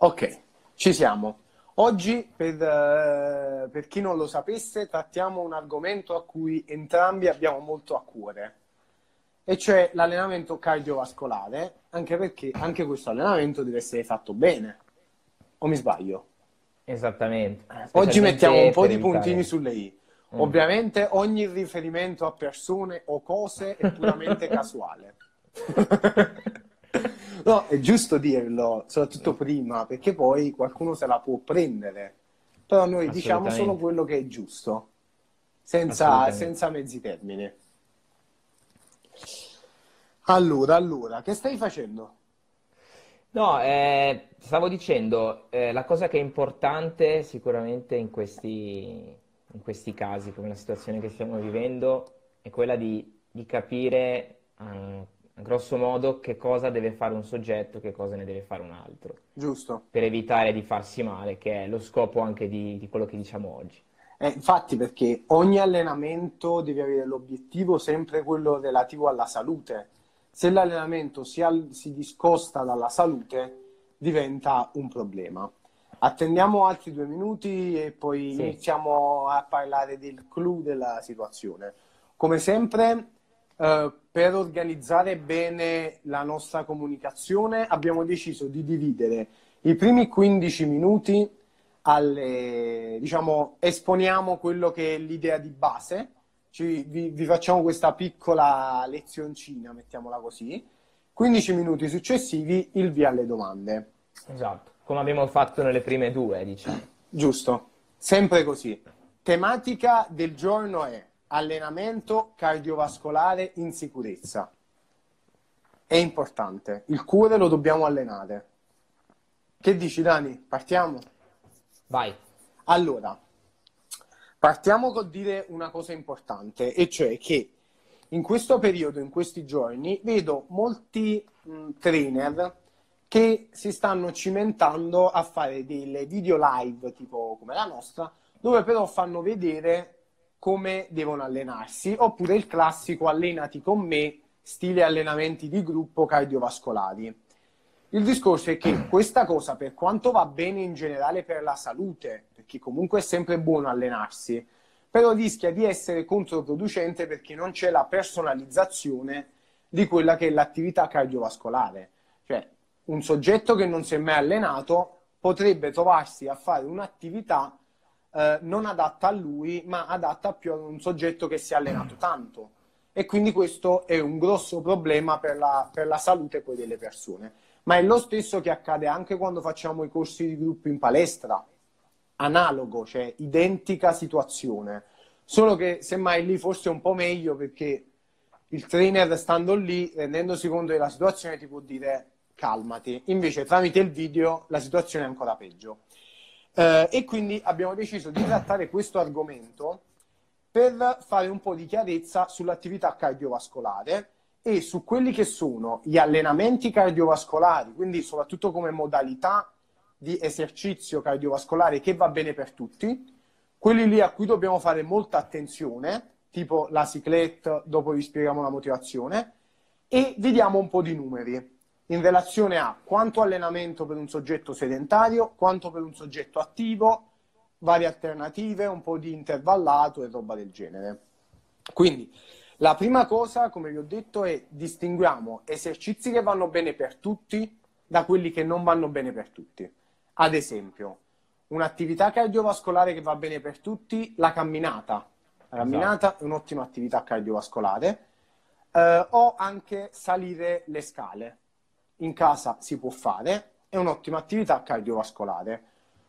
Ok, ci siamo. Oggi, per, eh, per chi non lo sapesse, trattiamo un argomento a cui entrambi abbiamo molto a cuore, e cioè l'allenamento cardiovascolare, anche perché anche questo allenamento deve essere fatto bene. O mi sbaglio? Esattamente. Oggi mettiamo un po' di puntini sulle i. Mm. Ovviamente ogni riferimento a persone o cose è puramente casuale. No, è giusto dirlo, soprattutto prima, perché poi qualcuno se la può prendere. Però noi diciamo solo quello che è giusto, senza, senza mezzi termini. Allora, allora, che stai facendo? No, eh, stavo dicendo, eh, la cosa che è importante sicuramente in questi, in questi casi, come la situazione che stiamo vivendo, è quella di, di capire, eh, grosso modo, che cosa deve fare un soggetto e che cosa ne deve fare un altro, Giusto? per evitare di farsi male, che è lo scopo anche di, di quello che diciamo oggi. Eh, infatti, perché ogni allenamento deve avere l'obiettivo sempre quello relativo alla salute. Se l'allenamento si, al- si discosta dalla salute, diventa un problema. Attendiamo altri due minuti e poi Sì. iniziamo a parlare del clou della situazione. Come sempre, eh, per organizzare bene la nostra comunicazione, abbiamo deciso di dividere i primi 15 minuti alle, diciamo, esponiamo quello che è l'idea di base, ci- vi, vi facciamo questa piccola lezioncina, mettiamola così. 15 minuti successivi il via alle domande. Esatto, come abbiamo fatto nelle prime due, diciamo. Giusto, sempre così. Tematica del giorno è allenamento cardiovascolare in sicurezza. È importante, il cuore lo dobbiamo allenare. Che dici Dani? Partiamo? Vai. Allora, partiamo col dire una cosa importante, e cioè che in questo periodo, in questi giorni, vedo molti mh, trainer che si stanno cimentando a fare delle video live, tipo come la nostra, dove però fanno vedere come devono allenarsi, oppure il classico allenati con me, stile allenamenti di gruppo cardiovascolari. Il discorso è che questa cosa, per quanto va bene in generale per la salute, perché comunque è sempre buono allenarsi, però rischia di essere controproducente perché non c'è la personalizzazione di quella che è l'attività cardiovascolare. Cioè, un soggetto che non si è mai allenato potrebbe trovarsi a fare un'attività eh, non adatta a lui, ma adatta più a un soggetto che si è allenato tanto. E quindi questo è un grosso problema per la, per la salute poi delle persone. Ma è lo stesso che accade anche quando facciamo i corsi di gruppo in palestra. Analogo, cioè identica situazione. Solo che semmai lì forse è un po' meglio perché il trainer stando lì, rendendosi conto della situazione, ti può dire calmati. Invece tramite il video la situazione è ancora peggio. Eh, e quindi abbiamo deciso di trattare questo argomento per fare un po' di chiarezza sull'attività cardiovascolare e su quelli che sono gli allenamenti cardiovascolari, quindi soprattutto come modalità di esercizio cardiovascolare che va bene per tutti, quelli lì a cui dobbiamo fare molta attenzione, tipo la ciclette, dopo vi spieghiamo la motivazione, e vediamo un po' di numeri in relazione a quanto allenamento per un soggetto sedentario, quanto per un soggetto attivo, varie alternative, un po' di intervallato e roba del genere. Quindi, la prima cosa, come vi ho detto, è distinguiamo esercizi che vanno bene per tutti da quelli che non vanno bene per tutti. Ad esempio, un'attività cardiovascolare che va bene per tutti, la camminata. La camminata è un'ottima attività cardiovascolare. Eh, o anche salire le scale. In casa si può fare, è un'ottima attività cardiovascolare.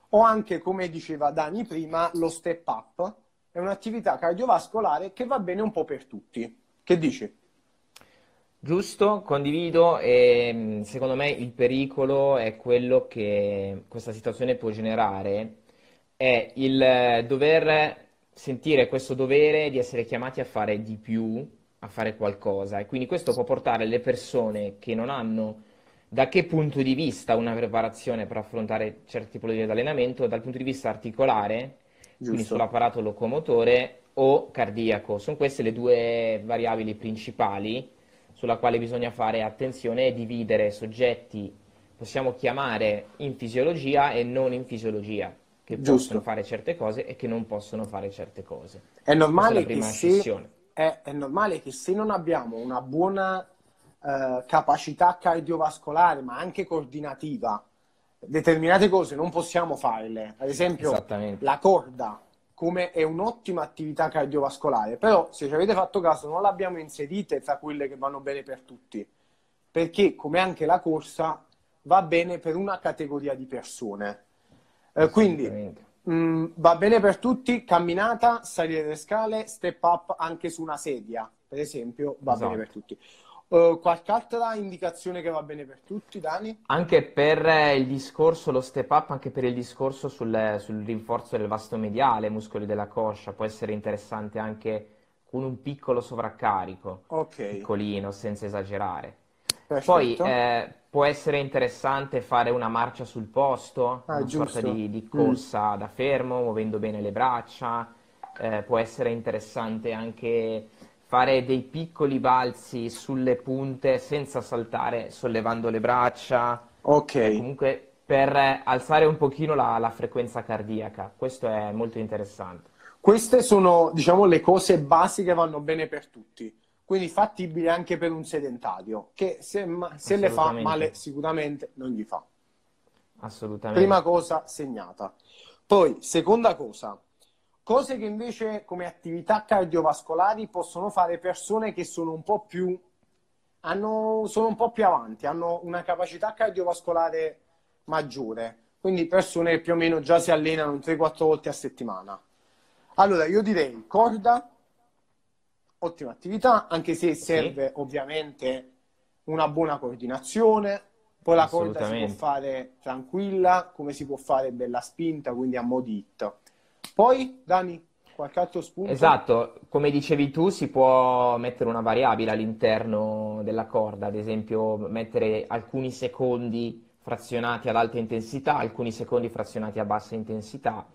O anche, come diceva Dani prima, lo step up è un'attività cardiovascolare che va bene un po' per tutti. Che dici? Giusto, condivido e mh, secondo me il pericolo è quello che questa situazione può generare, è il eh, dover sentire questo dovere di essere chiamati a fare di più, a fare qualcosa e quindi questo può portare le persone che non hanno da che punto di vista una preparazione per affrontare certi tipologie di allenamento, dal punto di vista articolare, quindi Giusto. sull'apparato locomotore o cardiaco. Sono queste le due variabili principali sulla quale bisogna fare attenzione e dividere soggetti possiamo chiamare in fisiologia e non in fisiologia, che Giusto. possono fare certe cose e che non possono fare certe cose. È normale, è che se, è, è normale che se non abbiamo una buona eh, capacità cardiovascolare, ma anche coordinativa, determinate cose non possiamo farle. Ad esempio, la corda come è un'ottima attività cardiovascolare, però se ci avete fatto caso non l'abbiamo inserite tra quelle che vanno bene per tutti, perché come anche la corsa va bene per una categoria di persone. Eh, quindi mh, va bene per tutti, camminata, salire le scale, step up anche su una sedia, per esempio, va Esatto. bene per tutti. Eh, qualche altra indicazione che va bene per tutti, Dani? Anche per eh, il discorso, lo step up, anche per il discorso sul, sul rinforzo del vasto mediale, muscoli della coscia, può essere interessante anche con un piccolo sovraccarico, Ok, piccolino, senza esagerare. perfetto. Poi eh, può essere interessante fare una marcia sul posto, Ah, una giusto. sorta di, di Mm. corsa da fermo, muovendo bene le braccia. Eh, può essere interessante anche fare dei piccoli balzi sulle punte senza saltare, sollevando le braccia. Ok, Comunque per eh, alzare un pochino la, la frequenza cardiaca. Questo è molto interessante. queste sono, diciamo, le cose basiche che vanno bene per tutti. Quindi fattibili anche per un sedentario, che se, se le fa male sicuramente non gli fa. Assolutamente. Prima cosa segnata. Poi, seconda cosa, cose che invece come attività cardiovascolari possono fare persone che sono un po' più, hanno, sono un po' più avanti, hanno una capacità cardiovascolare maggiore, quindi persone che più o meno già si allenano 3-4 volte a settimana. Allora, io direi corda, ottima attività, anche se serve ovviamente una buona coordinazione. Poi la corda si può fare tranquilla, come si può fare bella spinta, quindi a mo' di hit. Poi, Dani, qualche altro spunto? Esatto, come dicevi tu, si può mettere una variabile all'interno della corda, ad esempio mettere alcuni secondi frazionati ad alta intensità, alcuni secondi frazionati a bassa intensità,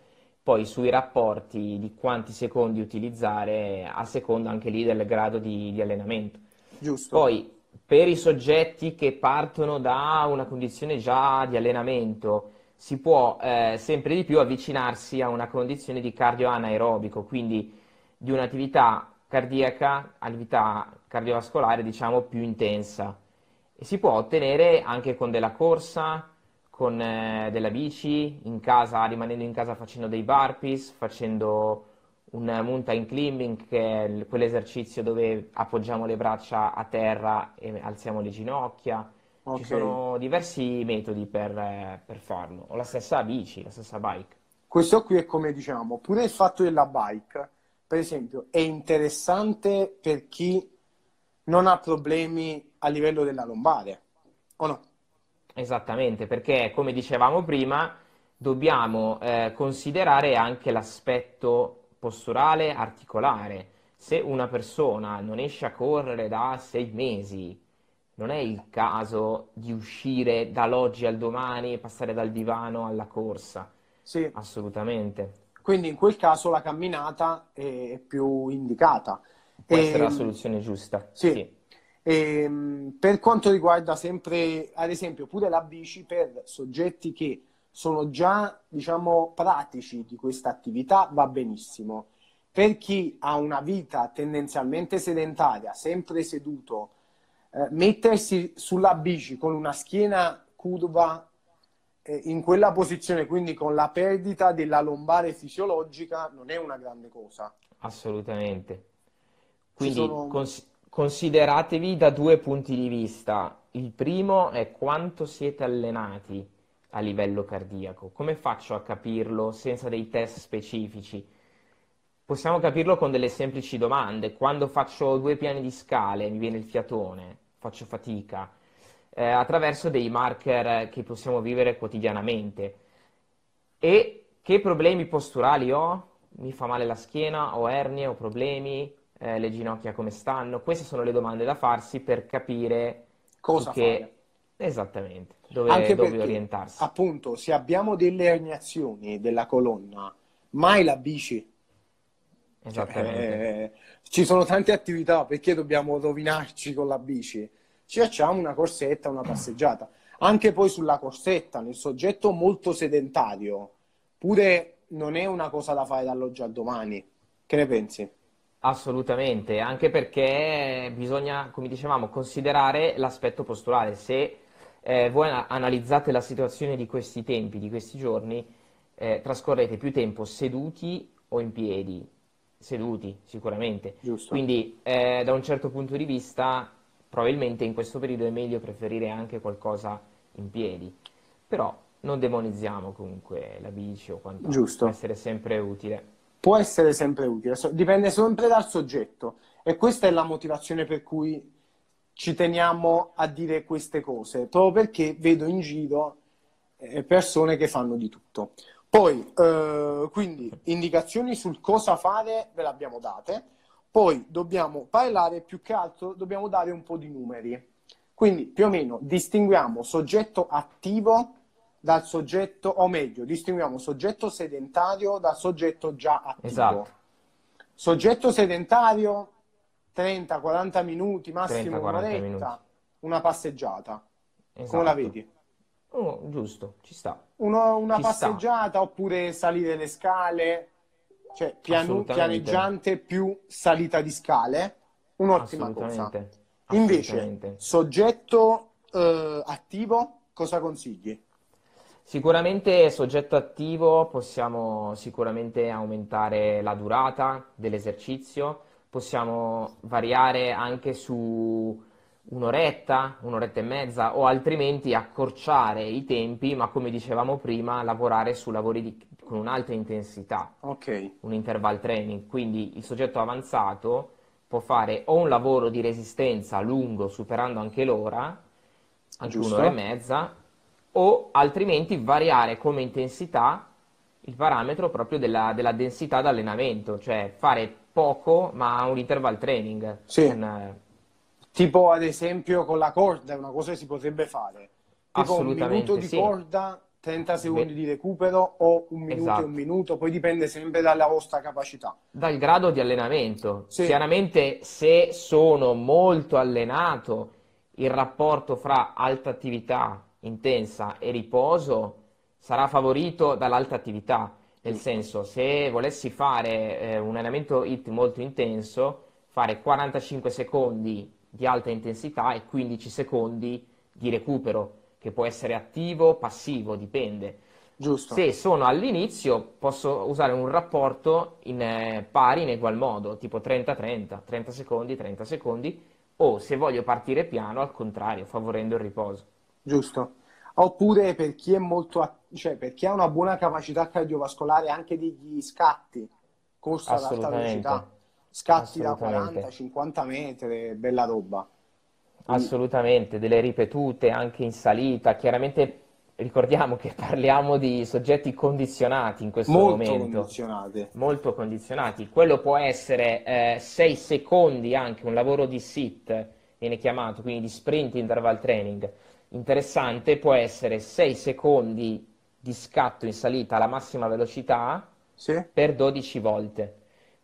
poi sui rapporti di quanti secondi utilizzare a seconda anche lì del grado di, di allenamento. Giusto. Poi, per i soggetti che partono da una condizione già di allenamento, si può eh, sempre di più avvicinarsi a una condizione di cardio anaerobico, quindi di un'attività cardiaca, attività cardiovascolare, diciamo, più intensa. E si può ottenere anche con della corsa, con eh, della bici, in casa, rimanendo in casa facendo dei burpees, facendo un mountain climbing, che è quell'esercizio dove appoggiamo le braccia a terra e alziamo le ginocchia. Ok. Ci sono diversi metodi per, eh, per farlo, o la stessa bici, la stessa bike. Questo qui è come diciamo, pure il fatto della bike, per esempio, è interessante per chi non ha problemi a livello della lombare, o no? Esattamente, perché come dicevamo prima, dobbiamo eh, considerare anche l'aspetto posturale, articolare. Se una persona non esce a correre da sei mesi, non è il caso di uscire dall'oggi al domani e passare dal divano alla corsa. Sì. Assolutamente. Quindi in quel caso la camminata è più indicata. Può essere la Ehm, soluzione giusta. Sì. Sì. Ehm, per quanto riguarda sempre, ad esempio, pure la bici per soggetti che sono già, diciamo, pratici di questa attività, va benissimo. Per chi ha una vita tendenzialmente sedentaria, sempre seduto, eh, mettersi sulla bici con una schiena curva eh, in quella posizione, quindi con la perdita della lombare fisiologica, non è una grande cosa. Assolutamente. Quindi sono- cons- consideratevi da due punti di vista. Il primo è quanto siete allenati a livello cardiaco. Come faccio a capirlo senza dei test specifici? Possiamo capirlo con delle semplici domande. Quando faccio due piani di scale, mi viene il fiatone, faccio fatica, eh, attraverso dei marker che possiamo vivere quotidianamente. E che problemi posturali ho? Mi fa male la schiena, ho ernie, ho problemi, eh, le ginocchia come stanno? Queste sono le domande da farsi per capire Cosa che... fare? Esattamente, dove, Anche dove perché, orientarsi. appunto, se abbiamo delle erniazioni della colonna, mai la bici. Cioè, Esattamente. eh, ci sono tante attività, perché dobbiamo rovinarci con la bici? Ci facciamo una corsetta, una passeggiata. Anche poi sulla corsetta, nel soggetto molto sedentario, pure non è una cosa da fare dall'oggi al domani. Che ne pensi? Assolutamente, anche perché bisogna, come dicevamo, considerare l'aspetto posturale. Se eh, voi analizzate la situazione di questi tempi, di questi giorni, eh, trascorrete più tempo seduti o in piedi? Seduti, sicuramente. Giusto. Quindi, eh, da un certo punto di vista, probabilmente in questo periodo è meglio preferire anche qualcosa in piedi. Però non demonizziamo comunque la bici o quant'altro, Giusto. può essere sempre utile. Può essere sempre utile, dipende sempre dal soggetto e questa è la motivazione per cui ci teniamo a dire queste cose, proprio perché vedo in giro eh, persone che fanno di tutto. Poi, eh, quindi, indicazioni sul cosa fare ve le abbiamo date, poi dobbiamo parlare più che altro, dobbiamo dare un po' di numeri. Quindi, più o meno, distinguiamo soggetto attivo dal soggetto, o meglio, distinguiamo soggetto sedentario dal soggetto già attivo. Esatto. Soggetto sedentario 30-40 minuti, massimo 30-40 un'oretta, minuti. una passeggiata. Esatto. Come la vedi? Oh, giusto, ci sta. Uno- una Ci sta. passeggiata oppure salire le scale, cioè Assolutamente. pianeggiante più salita di scale, un'ottima cosa. Invece, soggetto eh, attivo, cosa consigli? Sicuramente soggetto attivo possiamo sicuramente aumentare la durata dell'esercizio, possiamo variare anche su un'oretta, un'oretta e mezza o altrimenti accorciare i tempi, ma come dicevamo prima, lavorare su lavori di- con un'alta intensità, Ok, un interval training. Quindi il soggetto avanzato può fare o un lavoro di resistenza lungo, superando anche l'ora, anche Giusto. un'ora e mezza, o altrimenti variare come intensità il parametro proprio della, della densità d'allenamento, cioè fare poco ma un interval training. Sì. eh, tipo ad esempio con la corda è una cosa che si potrebbe fare. Tipo un minuto di sì. corda, 30 secondi Beh. di recupero o un minuto Esatto. e un minuto, poi dipende sempre dalla vostra capacità. dal grado di allenamento. Sì. Chiaramente se sono molto allenato, il rapporto fra alta attività intensa e riposo sarà favorito dall'alta attività. Nel senso, se volessi fare eh, un allenamento HIIT molto intenso, fare 45 secondi di alta intensità e 15 secondi di recupero, che può essere attivo, passivo, dipende. Giusto? Se sono all'inizio, posso usare un rapporto in eh, pari in egual modo, tipo 30-30, 30 secondi, 30 secondi, o se voglio partire piano, al contrario, favorendo il riposo. Giusto. Oppure per chi è molto, cioè per chi ha una buona capacità cardiovascolare anche degli scatti, corsa ad alta velocità, scatti da Assolutamente. 40-50 metri, bella roba. Assolutamente, delle ripetute anche in salita. Chiaramente ricordiamo che parliamo di soggetti condizionati in questo Molto momento. molto condizionati. Quello può essere 6 secondi anche, un lavoro di sit, viene chiamato, quindi di sprint interval training. Interessante, può essere 6 secondi di scatto in salita alla massima velocità Sì? per 12 volte.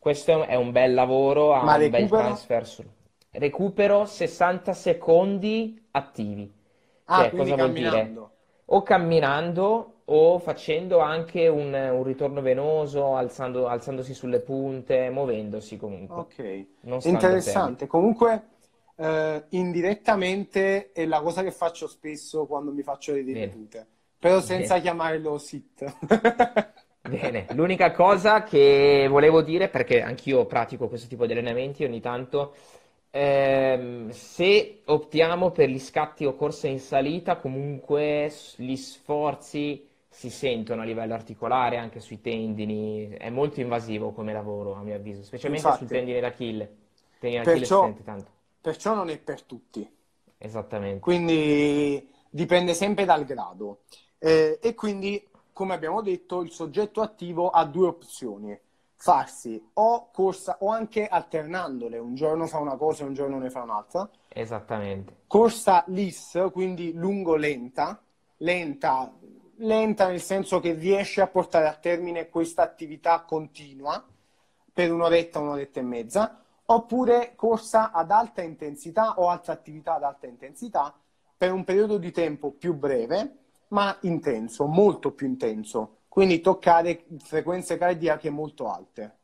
Questo è un bel lavoro, ha Ma un bel recupero? transfer. sul- Recupero 60 secondi attivi. Ah, Cioè, cosa vuol dire? o camminando o facendo anche un, un ritorno venoso, alzando- alzandosi sulle punte, muovendosi comunque. Ok, interessante. Comunque, eh, indirettamente è la cosa che faccio spesso quando mi faccio le ripetute, però senza Bene. chiamarlo sit. Bene, l'unica cosa che volevo dire, perché anch'io pratico questo tipo di allenamenti ogni tanto, ehm, se optiamo per gli scatti o corse in salita, comunque gli sforzi si sentono a livello articolare, anche sui tendini, è molto invasivo come lavoro, a mio avviso, specialmente Infatti. sul tendine d'Achille. Il tendine d'Achille si Perciò, sente tanto, perciò non è per tutti. esattamente. Quindi dipende sempre dal grado. Eh, e quindi, come abbiamo detto, il soggetto attivo ha due opzioni. Farsi o corsa o anche alternandole, un giorno fa una cosa e un giorno ne fa un'altra. Esattamente. Corsa lis, quindi lungo-lenta, lenta, lenta nel senso che riesce a portare a termine questa attività continua per un'oretta, un'oretta e mezza, oppure corsa ad alta intensità o altra attività ad alta intensità per un periodo di tempo più breve, ma intenso, molto più intenso. Quindi toccare frequenze cardiache molto alte.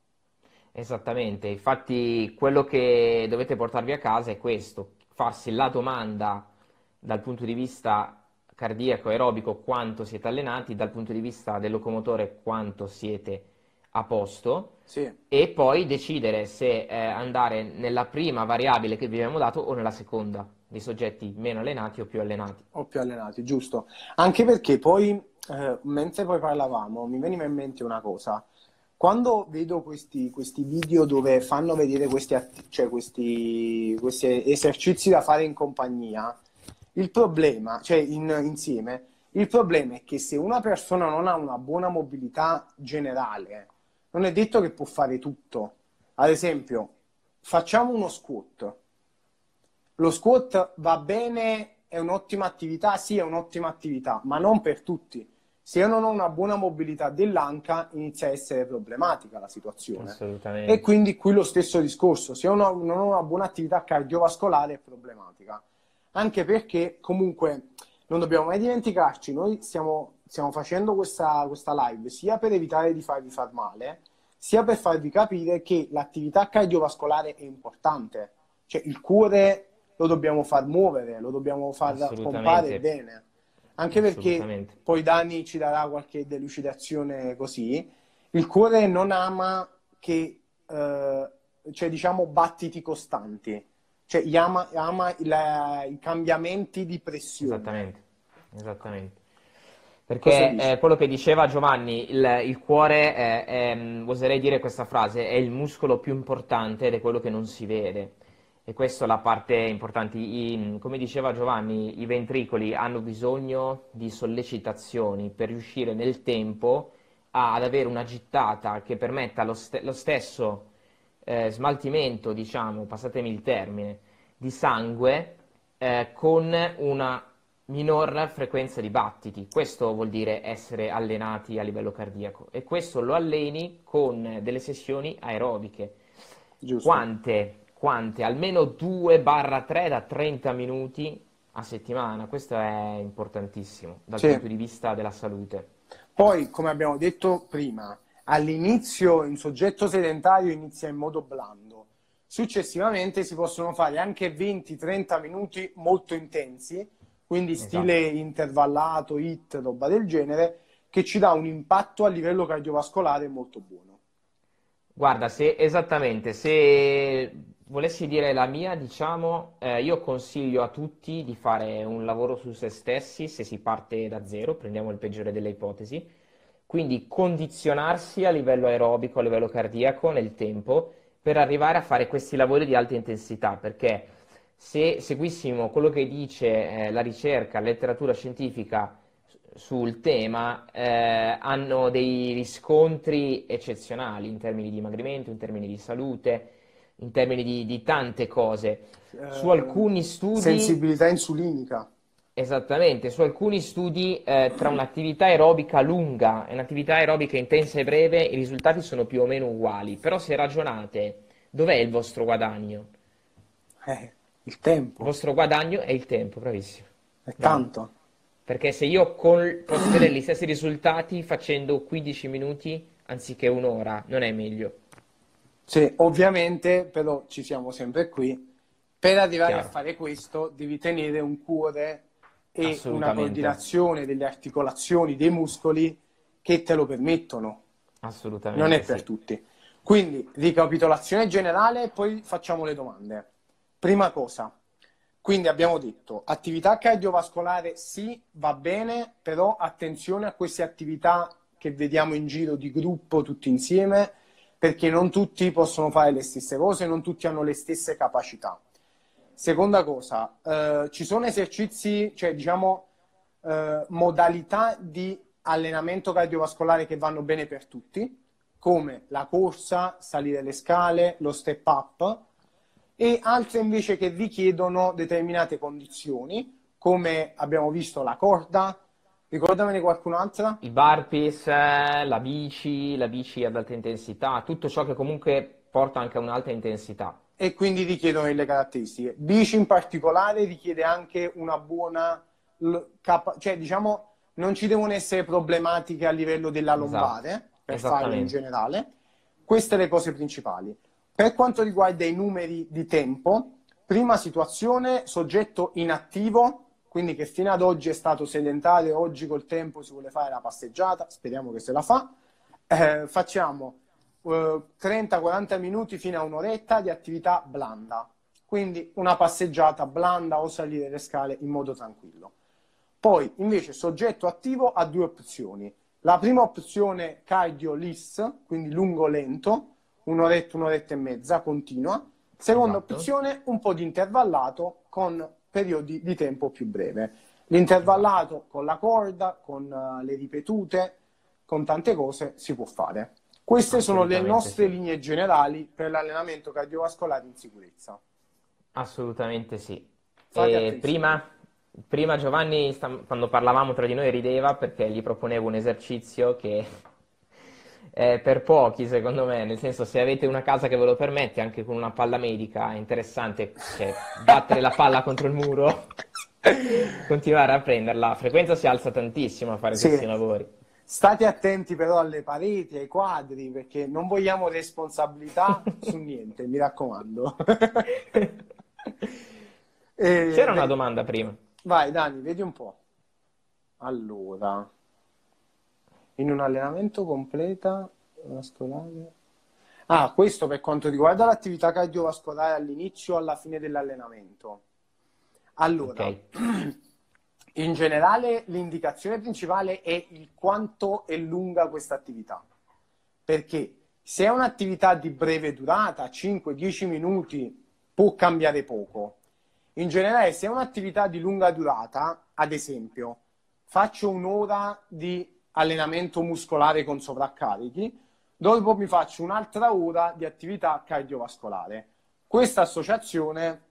Esattamente, infatti quello che dovete portarvi a casa è questo, farsi la domanda dal punto di vista cardiaco aerobico quanto siete allenati, dal punto di vista del locomotore quanto siete a posto sì. e poi decidere se eh, andare nella prima variabile che vi abbiamo dato o nella seconda, dei soggetti meno allenati o più allenati. O più allenati, giusto. Anche perché poi, eh, mentre poi parlavamo, mi veniva in mente una cosa. Quando vedo questi, questi video dove fanno vedere questi, cioè questi, questi esercizi da fare in compagnia, il problema, cioè in, insieme, il problema è che se una persona non ha una buona mobilità generale, non è detto che può fare tutto. Ad esempio, facciamo uno squat. Lo squat va bene, è un'ottima attività, sì, è un'ottima attività, ma non per tutti. Se io non ho una buona mobilità dell'anca, inizia a essere problematica la situazione. Assolutamente. E quindi qui lo stesso discorso, se io non ho una buona attività cardiovascolare è problematica anche perché comunque non dobbiamo mai dimenticarci, noi stiamo, stiamo facendo questa, questa, live sia per evitare di farvi far male, sia per farvi capire che l'attività cardiovascolare è importante, cioè il cuore lo dobbiamo far muovere, lo dobbiamo far pompare bene, anche perché poi Dani ci darà qualche delucidazione così, il cuore non ama che, eh, cioè diciamo, battiti costanti. Cioè ama, ama la, i cambiamenti di pressione. Esattamente, esattamente. Perché eh, quello che diceva Giovanni, il, il cuore, è, è, oserei dire questa frase, è il muscolo più importante ed è quello che non si vede. E questa è la parte importante. I, come diceva Giovanni, i ventricoli hanno bisogno di sollecitazioni per riuscire nel tempo a, ad avere una gittata che permetta lo, st- lo stesso eh, smaltimento, diciamo, passatemi il termine, di sangue eh, con una minor frequenza di battiti. Questo vuol dire essere allenati a livello cardiaco e questo lo alleni con delle sessioni aerobiche. Giusto. Quante? Quante? Almeno 2-3 da 30 minuti a settimana. Questo è importantissimo dal sì. punto di vista della salute. Poi, come abbiamo detto prima, all'inizio un soggetto sedentario inizia in modo blando, successivamente si possono fare anche 20-30 minuti molto intensi, quindi esatto. stile esatto. intervallato, hit, roba del genere, che ci dà un impatto a livello cardiovascolare molto buono. Guarda, se esattamente, se volessi dire la mia, diciamo, eh, io consiglio a tutti di fare un lavoro su se stessi se si parte da zero, prendiamo il peggiore delle ipotesi, quindi condizionarsi a livello aerobico, a livello cardiaco nel tempo per arrivare a fare questi lavori di alta intensità, perché se seguissimo quello che dice eh, la ricerca, la letteratura scientifica sul tema, eh, hanno dei riscontri eccezionali in termini di dimagrimento, in termini di salute, in termini di, di tante cose. Su alcuni studi... Sensibilità insulinica. Esattamente, su alcuni studi eh, tra un'attività aerobica lunga e un'attività aerobica intensa e breve i risultati sono più o meno uguali, però se ragionate, dov'è il vostro guadagno? Eh, il tempo. Il vostro guadagno è il tempo, bravissimo. È tanto. Perché se io con, posso avere gli stessi risultati facendo 15 minuti anziché un'ora, non è meglio. Sì, ovviamente, però ci siamo sempre qui. Per arrivare Chiaro. a fare questo devi tenere un cuore e una coordinazione delle articolazioni, dei muscoli che te lo permettono. Assolutamente. Non è per sì. tutti. Quindi, ricapitolazione generale e poi facciamo le domande. Prima cosa, quindi abbiamo detto, attività cardiovascolare sì, va bene, però attenzione a queste attività che vediamo in giro di gruppo tutti insieme, perché non tutti possono fare le stesse cose, non tutti hanno le stesse capacità. Seconda cosa, eh, ci sono esercizi, cioè diciamo eh, modalità di allenamento cardiovascolare che vanno bene per tutti, come la corsa, salire le scale, lo step up, e altre invece che richiedono determinate condizioni, come abbiamo visto la corda, ricordamene qualcun'altra? I burpees, eh, la bici, la bici ad alta intensità, tutto ciò che comunque porta anche a un'alta intensità. e quindi richiedono delle caratteristiche. Bici in particolare richiede anche una buona, cioè diciamo non ci devono essere problematiche a livello della esatto. lombare esatto. per farlo in generale. Queste le cose principali. Per quanto riguarda i numeri di tempo, prima situazione, soggetto inattivo, quindi che fino ad oggi è stato sedentario, oggi col tempo si vuole fare la passeggiata, speriamo che se la fa. Eh, facciamo 30-40 eh, minuti fino a un'oretta di attività blanda, quindi una passeggiata blanda o salire le scale in modo tranquillo. Poi invece soggetto attivo ha due opzioni. La prima opzione cardio LIS, quindi lungo lento, un'oretta, un'oretta e mezza, continua. Seconda esatto. opzione, un po' di intervallato con periodi di tempo più breve. L'intervallato con la corda, con uh, le ripetute, con tante cose si può fare. Queste sono le nostre linee generali per l'allenamento cardiovascolare in sicurezza. Assolutamente sì. Prima, prima, Giovanni, quando parlavamo tra di noi, rideva perché gli proponevo un esercizio che è per pochi, secondo me, nel senso se avete una casa che ve lo permette, anche con una palla medica, è interessante cioè, battere la palla contro il muro, continuare a prenderla. La frequenza si alza tantissimo a fare sì. questi lavori. State attenti però alle pareti, ai quadri, perché non vogliamo responsabilità su niente, mi raccomando. e... C'era una domanda prima. Vai Dani, vedi un po'. Allora, in un allenamento completa vascolare... Ah, questo per quanto riguarda l'attività cardiovascolare all'inizio o alla fine dell'allenamento. Allora, okay. In generale l'indicazione principale è il quanto è lunga questa attività, perché se è un'attività di breve durata, 5-10 minuti, può cambiare poco. In generale, se è un'attività di lunga durata, ad esempio, faccio un'ora di allenamento muscolare con sovraccarichi, dopo mi faccio un'altra ora di attività cardiovascolare. Questa associazione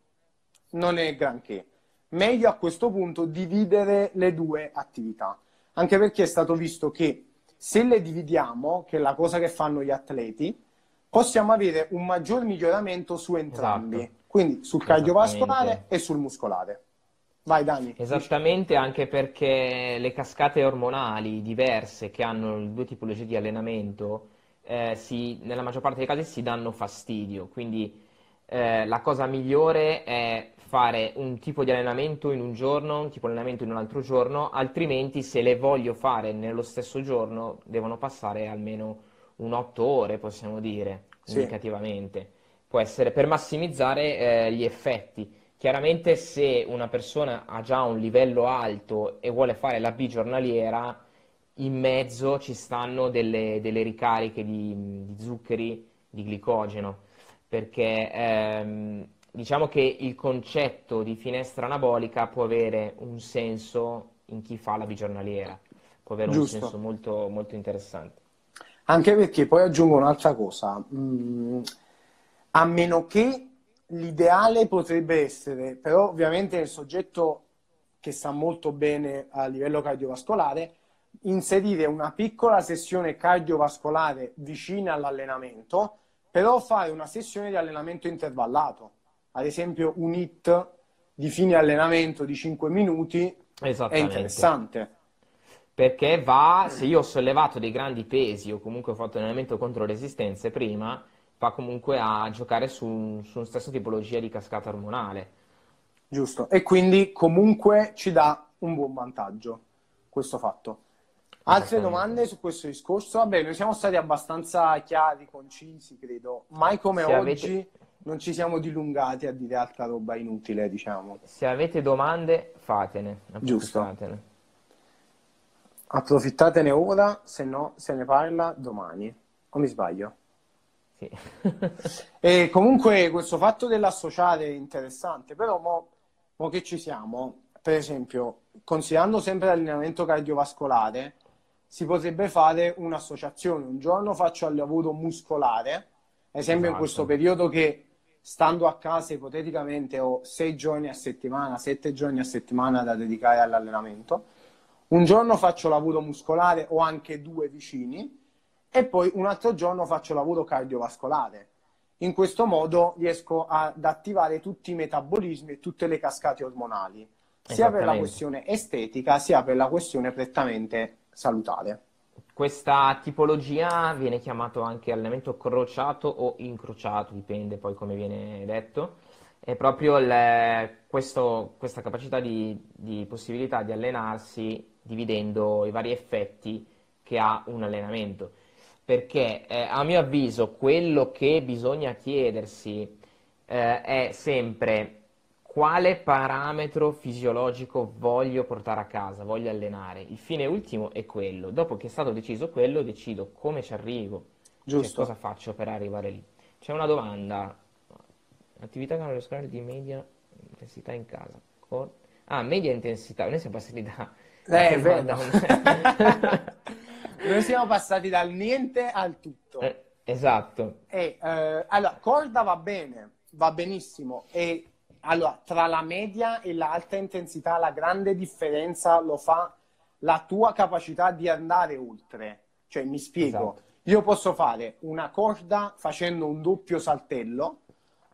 non è granché meglio a questo punto dividere le due attività, anche perché è stato visto che se le dividiamo, che è la cosa che fanno gli atleti, possiamo avere un maggior miglioramento su entrambi, esatto. quindi sul cardiovascolare e sul muscolare. Vai Dani. Esattamente, anche perché le cascate ormonali diverse che hanno due tipologie di allenamento, eh, si, nella maggior parte dei casi si danno fastidio, quindi eh, la cosa migliore è fare un tipo di allenamento in un giorno, un tipo di allenamento in un altro giorno, altrimenti se le voglio fare nello stesso giorno devono passare almeno un 8 ore, possiamo dire, sì. indicativamente. Può essere per massimizzare eh, gli effetti. Chiaramente se una persona ha già un livello alto e vuole fare la B giornaliera, in mezzo ci stanno delle, delle ricariche di, di, zuccheri, di glicogeno, perché ehm, diciamo che il concetto di finestra anabolica può avere un senso in chi fa la bigiornaliera, può avere Giusto. un senso molto, molto interessante. Anche perché poi aggiungo un'altra cosa, mm, a meno che l'ideale potrebbe essere, però ovviamente nel soggetto che sta molto bene a livello cardiovascolare, inserire una piccola sessione cardiovascolare vicina all'allenamento, però fare una sessione di allenamento intervallato ad esempio un hit di fine allenamento di 5 minuti è interessante. Perché va, se io ho sollevato dei grandi pesi o comunque ho fatto allenamento contro resistenze prima, va comunque a giocare su, su una stessa tipologia di cascata ormonale. Giusto, e quindi comunque ci dà un buon vantaggio questo fatto. Altre domande su questo discorso? Vabbè, noi siamo stati abbastanza chiari, concisi, credo. Mai come se oggi avete non ci siamo dilungati a dire altra roba inutile, diciamo. Se avete domande, fatene. Giusto. Approfittatene ora, se no se ne parla domani. O mi sbaglio? Sì. e comunque questo fatto dell'associare è interessante, però mo, mo che ci siamo, per esempio, considerando sempre l'allenamento cardiovascolare, si potrebbe fare un'associazione. Un giorno faccio il lavoro muscolare, ad esempio esatto. in questo periodo che stando a casa ipoteticamente ho sei giorni a settimana, sette giorni a settimana da dedicare all'allenamento, un giorno faccio lavoro muscolare o anche due vicini e poi un altro giorno faccio lavoro cardiovascolare. in questo modo riesco ad attivare tutti i metabolismi e tutte le cascate ormonali, sia per la questione estetica sia per la questione prettamente salutare. Questa tipologia viene chiamato anche allenamento crociato o incrociato, dipende poi come viene detto. È proprio il, questo, questa capacità di, di possibilità di allenarsi dividendo i vari effetti che ha un allenamento perché eh, a mio avviso quello che bisogna chiedersi eh, è sempre quale parametro fisiologico voglio portare a casa, voglio allenare. Il fine ultimo è quello. Dopo che è stato deciso quello, decido come ci arrivo, cioè, Giusto. Cioè, cosa faccio per arrivare lì. C'è una domanda. Attività cardiovascolare di media intensità in casa. Cor- ah, media intensità. Noi siamo passati da... Eh, da Noi siamo passati dal niente al tutto. Eh, esatto. E, eh, allora, corda va bene, va benissimo. E allora, tra la media e l'alta intensità, la grande differenza lo fa la tua capacità di andare oltre. Cioè, mi spiego. Esatto. Io posso fare una corda facendo un doppio saltello,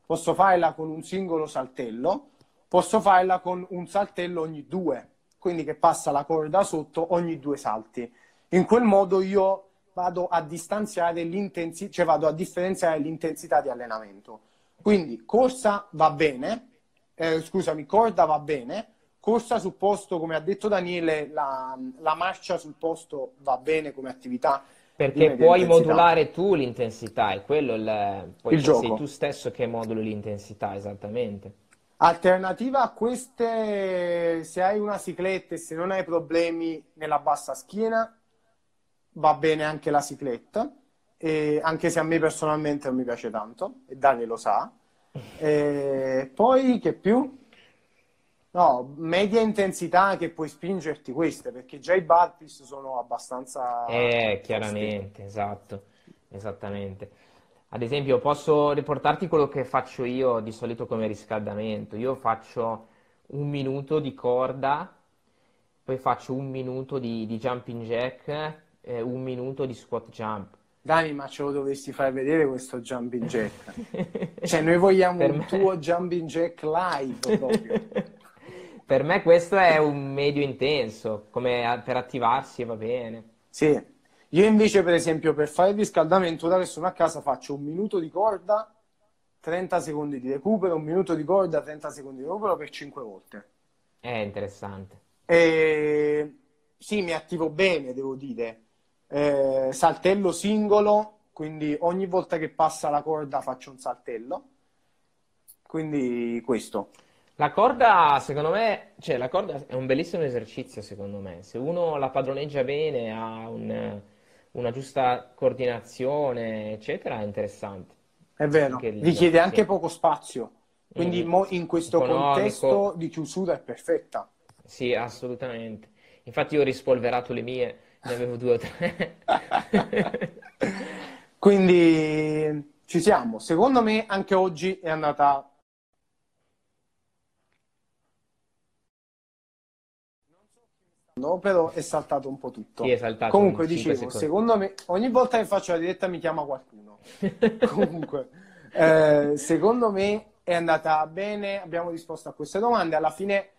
posso farla con un singolo saltello, posso farla con un saltello ogni due, quindi che passa la corda sotto ogni due salti. In quel modo io vado a distanziare l'intensità, cioè vado a differenziare l'intensità di allenamento. Quindi corsa va bene, eh, scusami, corda va bene, corsa sul posto, come ha detto Daniele, la, la marcia sul posto va bene come attività. Perché puoi modulare tu l'intensità, è quello il, poi il gioco. sei tu stesso che moduli l'intensità, esattamente. Alternativa a queste, se hai una cicletta e se non hai problemi nella bassa schiena, va bene anche la cicletta, anche se a me personalmente non mi piace tanto, e Dani lo sa. E poi che più? No, media intensità che puoi spingerti queste, perché già i burpees sono abbastanza... Eh, chiaramente, esatto, esattamente. Ad esempio, posso riportarti quello che faccio io di solito come riscaldamento. Io faccio un minuto di corda, poi faccio un minuto di, di jumping jack, eh, un minuto di squat jump. Dani, ma ce lo dovresti far vedere questo jumping jack. cioè, noi vogliamo per un me... tuo jumping jack live proprio. per me questo è un medio intenso, come per attivarsi va bene. Sì. Io invece, per esempio, per fare il riscaldamento, ora che sono a casa, faccio un minuto di corda, 30 secondi di recupero, un minuto di corda, 30 secondi di recupero per 5 volte. È interessante. E... Sì, mi attivo bene, devo dire eh, saltello singolo, quindi ogni volta che passa la corda faccio un saltello. Quindi questo. La corda, secondo me, cioè la corda è un bellissimo esercizio, secondo me. Se uno la padroneggia bene, ha un, una giusta coordinazione, eccetera, è interessante. È vero, richiede anche poco spazio. Quindi mm. in questo Economico. contesto di chiusura è perfetta. Sì, assolutamente. Infatti io ho rispolverato le mie ne avevo due o tre. Quindi ci siamo. Secondo me anche oggi è andata No, però è saltato un po' tutto. Sì, è saltato Comunque dicevo, secondo me, ogni volta che faccio la diretta mi chiama qualcuno. Comunque, eh, secondo me è andata bene, abbiamo risposto a queste domande. Alla fine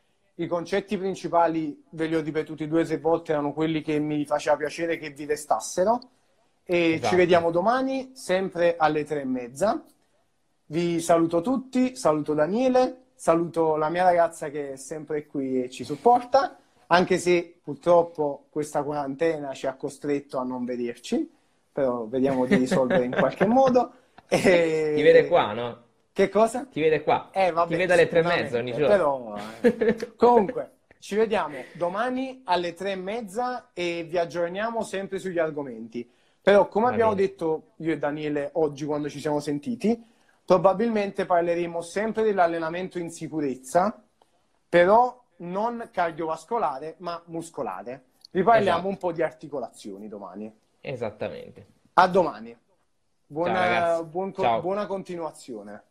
i concetti principali, ve li ho ripetuti due o tre volte, erano quelli che mi faceva piacere che vi restassero. E esatto. ci vediamo domani, sempre alle tre e mezza. Vi saluto tutti, saluto Daniele, saluto la mia ragazza che è sempre qui e ci supporta, anche se purtroppo questa quarantena ci ha costretto a non vederci, però vediamo di risolvere in qualche modo. E... Ti vede qua, no? Che cosa? Ti vede qua. Eh, vabbè, Ti vede alle tre e mezza ogni giorno. Però, eh. Comunque, ci vediamo domani alle tre e mezza e vi aggiorniamo sempre sugli argomenti. Però, come Va abbiamo bene. detto io e Daniele oggi quando ci siamo sentiti, probabilmente parleremo sempre dell'allenamento in sicurezza, però non cardiovascolare, ma muscolare. Riparliamo esatto. un po' di articolazioni domani. Esattamente. A domani. Buona, Ciao, buon, buona continuazione.